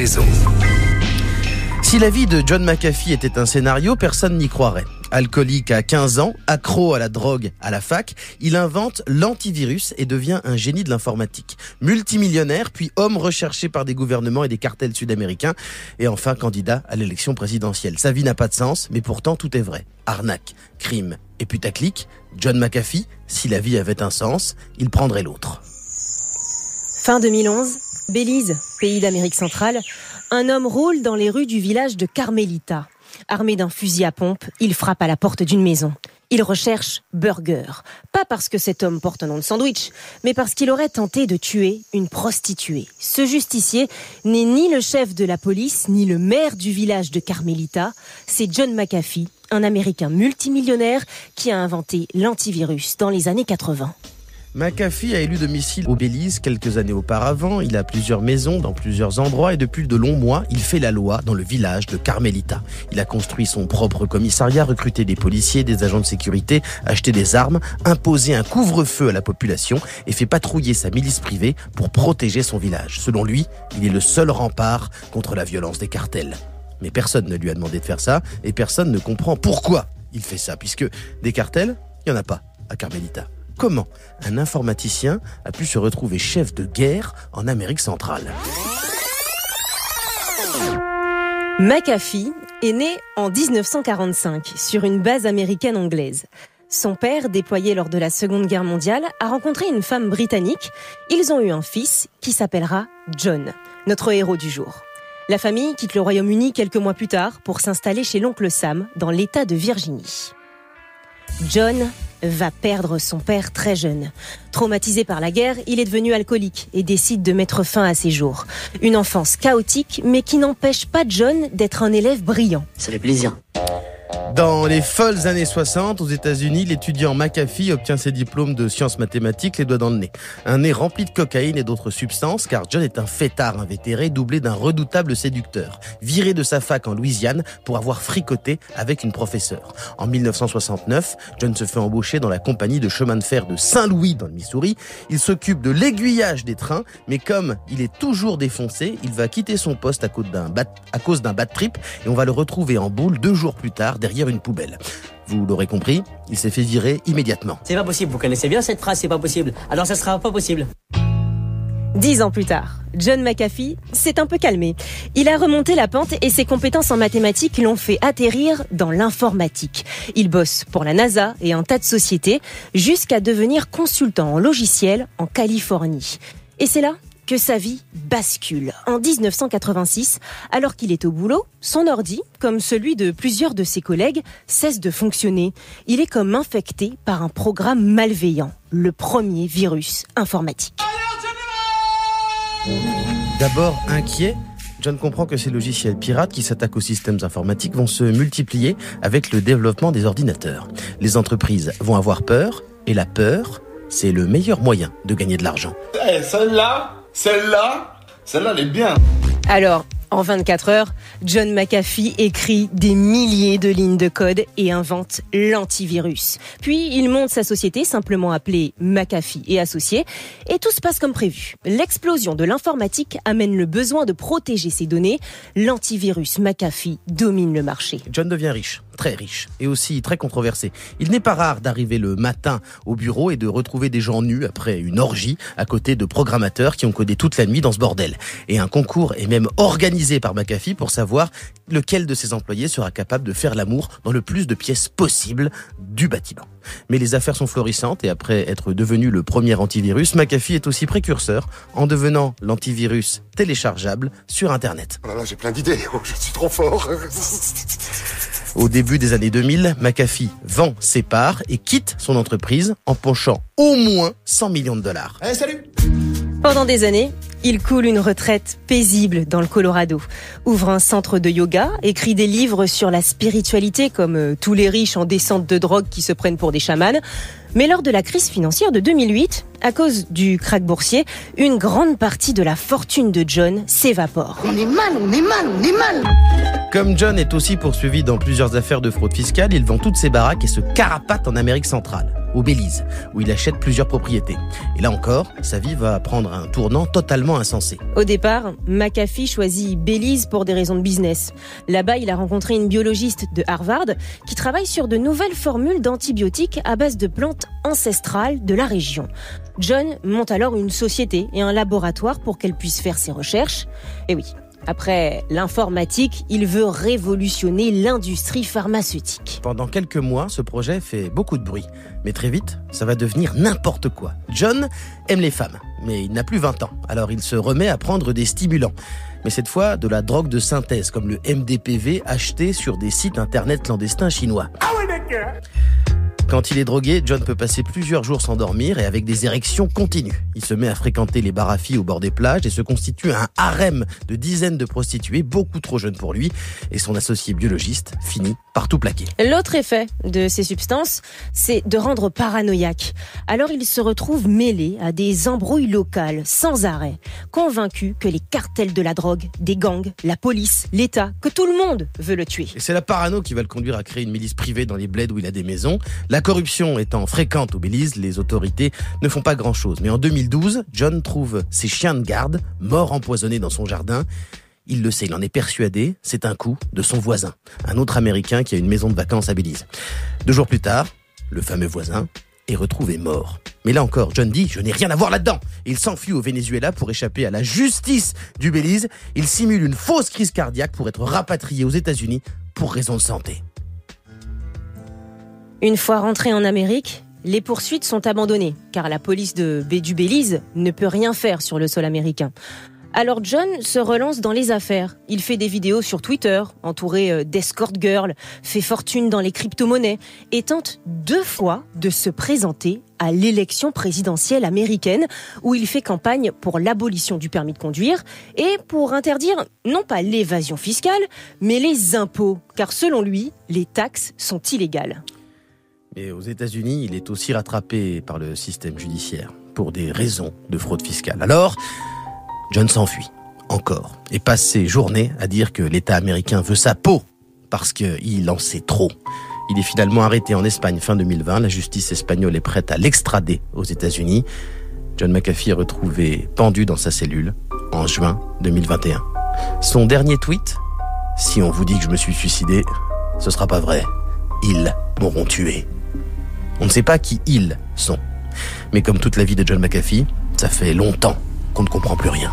raison. Si la vie de John McAfee était un scénario, personne n'y croirait. Alcoolique à 15 ans, accro à la drogue à la fac, il invente l'antivirus et devient un génie de l'informatique. Multimillionnaire, puis homme recherché par des gouvernements et des cartels sud-américains, et enfin candidat à l'élection présidentielle. Sa vie n'a pas de sens, mais pourtant tout est vrai. Arnaque, crime et putaclic, John McAfee, si la vie avait un sens, il prendrait l'autre. Fin 2011, Belize, pays d'Amérique centrale, un homme roule dans les rues du village de Carmelita. Armé d'un fusil à pompe, il frappe à la porte d'une maison. Il recherche Burger. Pas parce que cet homme porte un nom de sandwich, mais parce qu'il aurait tenté de tuer une prostituée. Ce justicier n'est ni le chef de la police, ni le maire du village de Carmelita. C'est John McAfee, un Américain multimillionnaire qui a inventé l'antivirus dans les années 80. McAfee a élu domicile au Belize quelques années auparavant. Il a plusieurs maisons dans plusieurs endroits et depuis de longs mois, il fait la loi dans le village de Carmelita. Il a construit son propre commissariat, recruté des policiers, des agents de sécurité, acheté des armes, imposé un couvre-feu à la population et fait patrouiller sa milice privée pour protéger son village. Selon lui, il est le seul rempart contre la violence des cartels. Mais personne ne lui a demandé de faire ça et personne ne comprend pourquoi il fait ça, puisque des cartels, il n'y en a pas à Carmelita comment un informaticien a pu se retrouver chef de guerre en Amérique centrale. McAfee est né en 1945 sur une base américaine anglaise. Son père, déployé lors de la Seconde Guerre mondiale, a rencontré une femme britannique. Ils ont eu un fils qui s'appellera John, notre héros du jour. La famille quitte le Royaume-Uni quelques mois plus tard pour s'installer chez l'oncle Sam dans l'État de Virginie. John va perdre son père très jeune. Traumatisé par la guerre, il est devenu alcoolique et décide de mettre fin à ses jours. Une enfance chaotique, mais qui n'empêche pas John d'être un élève brillant. Ça fait plaisir. Dans les folles années 60, aux États-Unis, l'étudiant McAfee obtient ses diplômes de sciences mathématiques les doigts dans le nez. Un nez rempli de cocaïne et d'autres substances, car John est un fêtard invétéré doublé d'un redoutable séducteur, viré de sa fac en Louisiane pour avoir fricoté avec une professeure. En 1969, John se fait embaucher dans la compagnie de chemin de fer de Saint-Louis dans le Missouri. Il s'occupe de l'aiguillage des trains, mais comme il est toujours défoncé, il va quitter son poste à cause d'un bad trip et on va le retrouver en boule deux jours plus tard derrière une poubelle. Vous l'aurez compris, il s'est fait virer immédiatement. C'est pas possible, vous connaissez bien cette phrase, c'est pas possible. Alors ça sera pas possible. Dix ans plus tard, John McAfee s'est un peu calmé. Il a remonté la pente et ses compétences en mathématiques l'ont fait atterrir dans l'informatique. Il bosse pour la NASA et un tas de sociétés jusqu'à devenir consultant en logiciel en Californie. Et c'est là que sa vie bascule. En 1986, alors qu'il est au boulot, son ordi, comme celui de plusieurs de ses collègues, cesse de fonctionner. Il est comme infecté par un programme malveillant, le premier virus informatique. D'abord inquiet, John comprend que ces logiciels pirates qui s'attaquent aux systèmes informatiques vont se multiplier avec le développement des ordinateurs. Les entreprises vont avoir peur, et la peur, c'est le meilleur moyen de gagner de l'argent. Eh, celle-là, celle-là, celle-là, elle est bien. Alors, en 24 heures, John McAfee écrit des milliers de lignes de code et invente l'antivirus. Puis il monte sa société simplement appelée McAfee et Associés et tout se passe comme prévu. L'explosion de l'informatique amène le besoin de protéger ses données. L'antivirus McAfee domine le marché. John devient riche très riche et aussi très controversé. Il n'est pas rare d'arriver le matin au bureau et de retrouver des gens nus après une orgie à côté de programmateurs qui ont codé toute la nuit dans ce bordel. Et un concours est même organisé par McAfee pour savoir lequel de ses employés sera capable de faire l'amour dans le plus de pièces possible du bâtiment. Mais les affaires sont florissantes et après être devenu le premier antivirus, McAfee est aussi précurseur en devenant l'antivirus téléchargeable sur Internet. Oh là là, j'ai plein d'idées, oh, je suis trop fort. Au début des années 2000, McAfee vend ses parts et quitte son entreprise en penchant au moins 100 millions de dollars. Allez, salut Pendant des années, il coule une retraite paisible dans le Colorado, ouvre un centre de yoga, écrit des livres sur la spiritualité comme euh, tous les riches en descente de drogue qui se prennent pour des chamans. Mais lors de la crise financière de 2008, à cause du krach boursier, une grande partie de la fortune de John s'évapore. On est mal, on est mal, on est mal Comme John est aussi poursuivi dans plusieurs affaires de fraude fiscale, il vend toutes ses baraques et se carapate en Amérique centrale. Au Belize, où il achète plusieurs propriétés. Et là encore, sa vie va prendre un tournant totalement insensé. Au départ, McAfee choisit Belize pour des raisons de business. Là-bas, il a rencontré une biologiste de Harvard qui travaille sur de nouvelles formules d'antibiotiques à base de plantes ancestrales de la région. John monte alors une société et un laboratoire pour qu'elle puisse faire ses recherches. Et oui, après l'informatique, il veut révolutionner l'industrie pharmaceutique. Pendant quelques mois, ce projet fait beaucoup de bruit. Mais très vite, ça va devenir n'importe quoi. John aime les femmes, mais il n'a plus 20 ans. Alors il se remet à prendre des stimulants. Mais cette fois, de la drogue de synthèse, comme le MDPV acheté sur des sites internet clandestins chinois. Ah oui, d'accord quand il est drogué, John peut passer plusieurs jours sans dormir et avec des érections continues. Il se met à fréquenter les bar au bord des plages et se constitue un harem de dizaines de prostituées, beaucoup trop jeunes pour lui, et son associé biologiste finit par tout plaquer. L'autre effet de ces substances, c'est de rendre paranoïaque. Alors il se retrouve mêlé à des embrouilles locales sans arrêt, convaincu que les cartels de la drogue, des gangs, la police, l'État, que tout le monde veut le tuer. Et c'est la parano qui va le conduire à créer une milice privée dans les bleds où il a des maisons. La corruption étant fréquente au Belize, les autorités ne font pas grand-chose. Mais en 2012, John trouve ses chiens de garde morts empoisonnés dans son jardin. Il le sait, il en est persuadé, c'est un coup de son voisin, un autre Américain qui a une maison de vacances à Belize. Deux jours plus tard, le fameux voisin est retrouvé mort. Mais là encore, John dit, je n'ai rien à voir là-dedans. Il s'enfuit au Venezuela pour échapper à la justice du Belize. Il simule une fausse crise cardiaque pour être rapatrié aux États-Unis pour raison de santé. Une fois rentré en Amérique, les poursuites sont abandonnées, car la police de du Belize ne peut rien faire sur le sol américain. Alors John se relance dans les affaires. Il fait des vidéos sur Twitter, entouré euh, d'escort girls, fait fortune dans les crypto-monnaies et tente deux fois de se présenter à l'élection présidentielle américaine où il fait campagne pour l'abolition du permis de conduire et pour interdire non pas l'évasion fiscale, mais les impôts, car selon lui, les taxes sont illégales. Mais aux États-Unis, il est aussi rattrapé par le système judiciaire pour des raisons de fraude fiscale. Alors, John s'enfuit, encore, et passe ses journées à dire que l'État américain veut sa peau, parce qu'il en sait trop. Il est finalement arrêté en Espagne fin 2020. La justice espagnole est prête à l'extrader aux États-Unis. John McAfee est retrouvé pendu dans sa cellule en juin 2021. Son dernier tweet Si on vous dit que je me suis suicidé, ce sera pas vrai. Ils m'auront tué. On ne sait pas qui ils sont. Mais comme toute la vie de John McAfee, ça fait longtemps qu'on ne comprend plus rien.